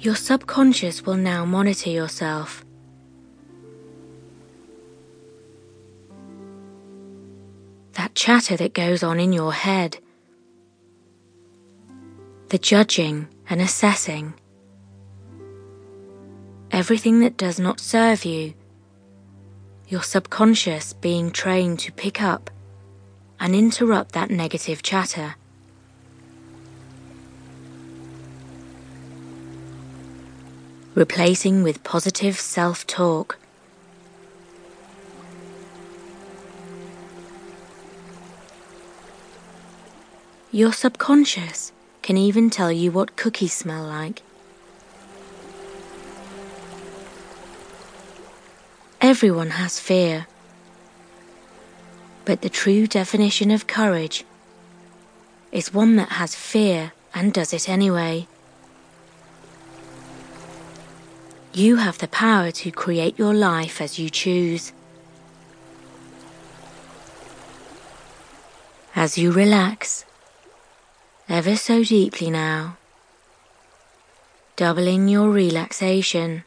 Your subconscious will now monitor yourself. That chatter that goes on in your head, the judging and assessing, everything that does not serve you, your subconscious being trained to pick up and interrupt that negative chatter. Replacing with positive self talk. Your subconscious can even tell you what cookies smell like. Everyone has fear. But the true definition of courage is one that has fear and does it anyway. You have the power to create your life as you choose. As you relax, ever so deeply now, doubling your relaxation.